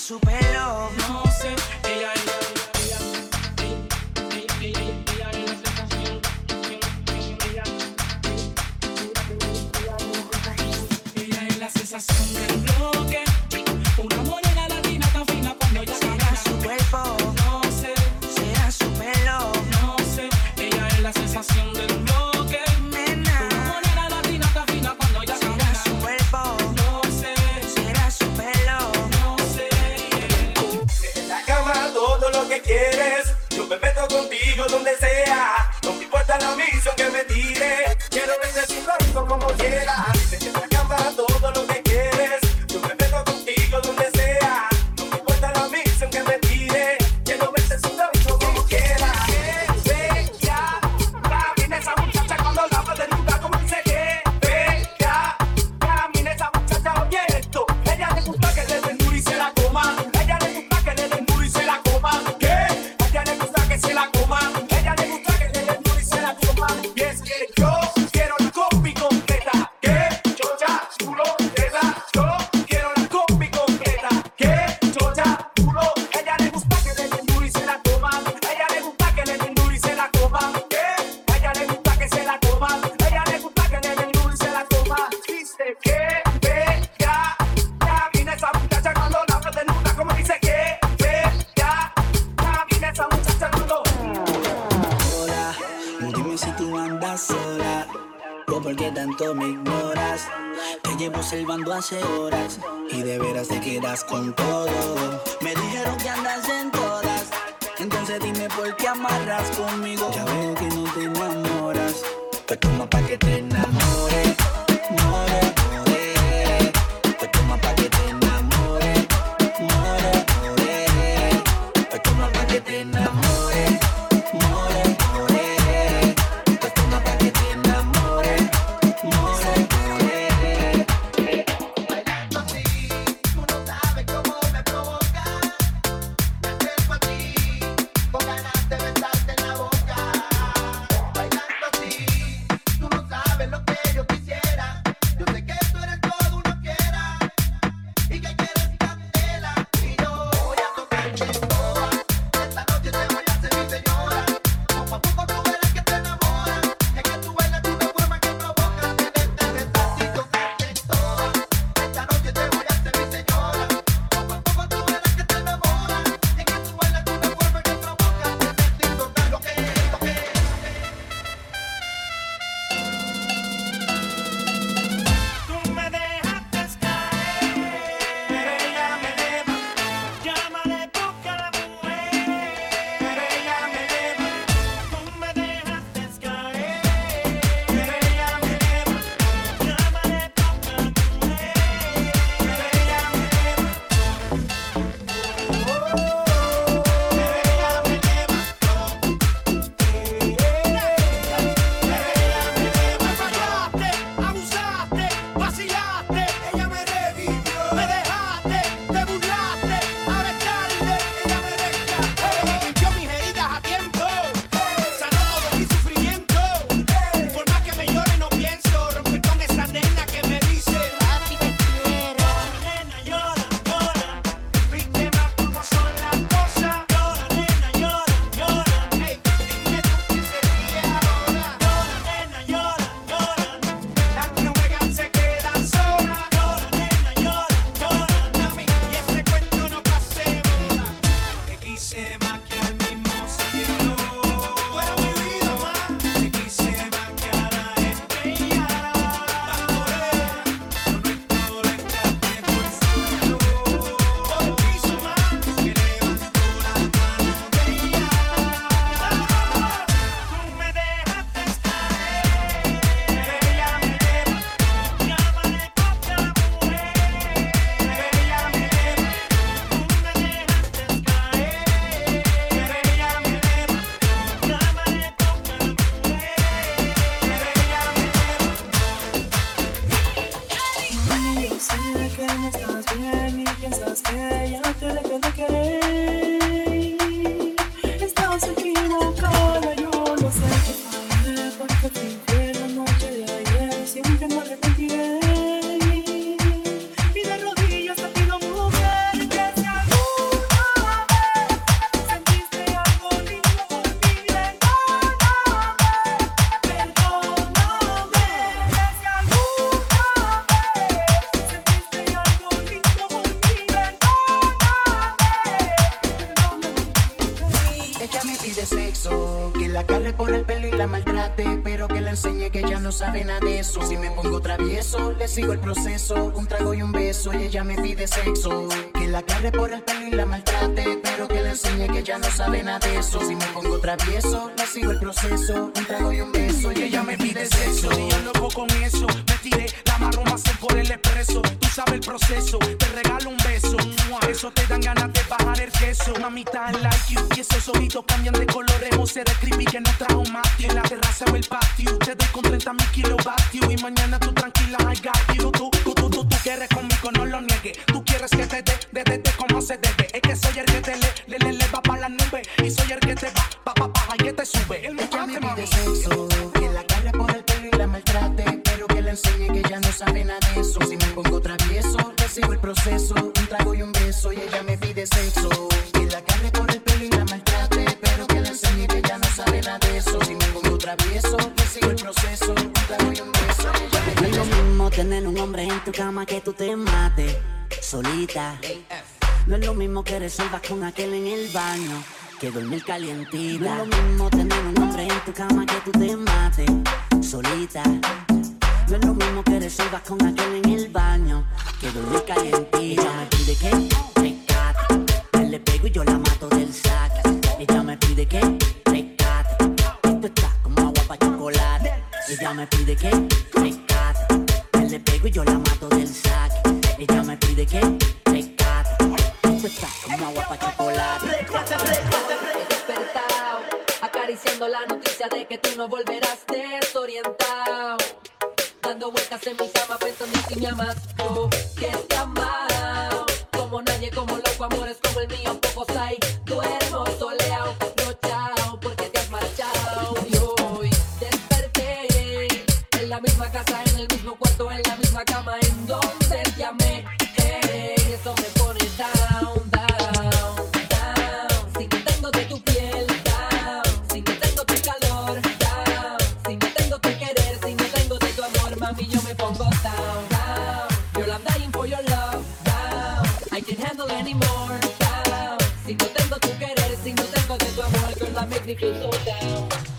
Su pelo. no sé. Enseñe que ella no sabe nada de eso. Si me pongo travieso, le sigo el proceso, un trago y un beso y ella me pide sexo. Que la agarre por el pelo y la maltrate, pero que le enseñe que ella no sabe nada de eso. Si me pongo travieso, sigo el proceso, un trago y un beso y ella me pide sexo. Y yo loco con eso, me tiré la marrón más por el expreso. Tú sabes el proceso, te regalo un beso. Eso te dan ganas de bajar el queso. Mamita, like you. Y esos ojitos cambian de colores. José de creepy que no trajo Matthew. En la terraza o el patio. Te doy con 30 mil kilovatios. Y mañana tú tranquila, I got you. Tú, tú, tú, tú, tú quieres conmigo, no lo niegues. Tú quieres que te dé, de, de, de como se debe. Es que soy el que te le, le, le, le va para la nube. Y soy el que te va, pa, pa, pa, y que te. El Ella me pide sexo, que la agarre por el pelo y la maltrate, pero que le enseñe que ella no sabe nada de eso. Si me pongo travieso, le sigo el proceso, un trago y un beso y ella me pide sexo. Que la agarre por el pelo y la maltrate, pero que le enseñe que ella no sabe nada de eso. Si me pongo travieso, le sigo el proceso, un trago y un beso y ella me No es lo mismo tener un hombre en tu cama que tú te mates solita. No es lo mismo que resuelvas con aquel en el baño que dormir calientita. No es lo mismo tener un hombre en tu cama que tú te mates solita. No es lo mismo que resuelvas con aquel en el baño que dormir calientita. Ella me pide que rescate. Él le pego y yo la mato del sac. Ella me pide que rescate. Esto está como agua para chocolate. Ella me pide que rescate. Él le pego y yo la mato del sac. Ella me pide que está como agua para chocolate. Despertado, acariciando la noticia de que tú no volverás desorientado. Dando vueltas en mi cama pensando en si me amas o que te amado. Como nadie, como loco, amores I feel so down.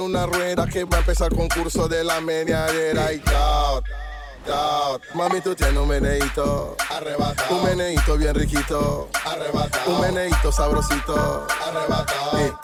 Una rueda que va a empezar el concurso de la mediadera y. Out. Mami, tú tienes un meneíto arrebatado. Un meneíto bien riquito arrebatado. Un meneíto sabrosito arrebatado. Y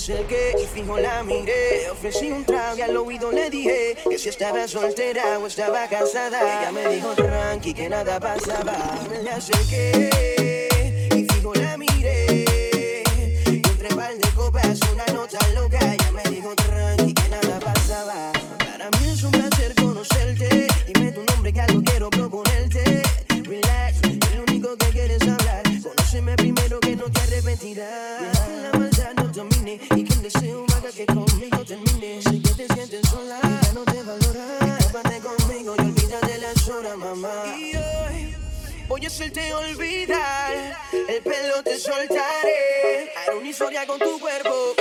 acerqué y fijo la miré. Ofrecí un trago y al oído le dije que si estaba soltera o estaba casada. Ella me dijo tranqui que nada pasaba. Me le acerqué y fijo la miré. Y entre par de copas una nota loca. con tu cuerpo.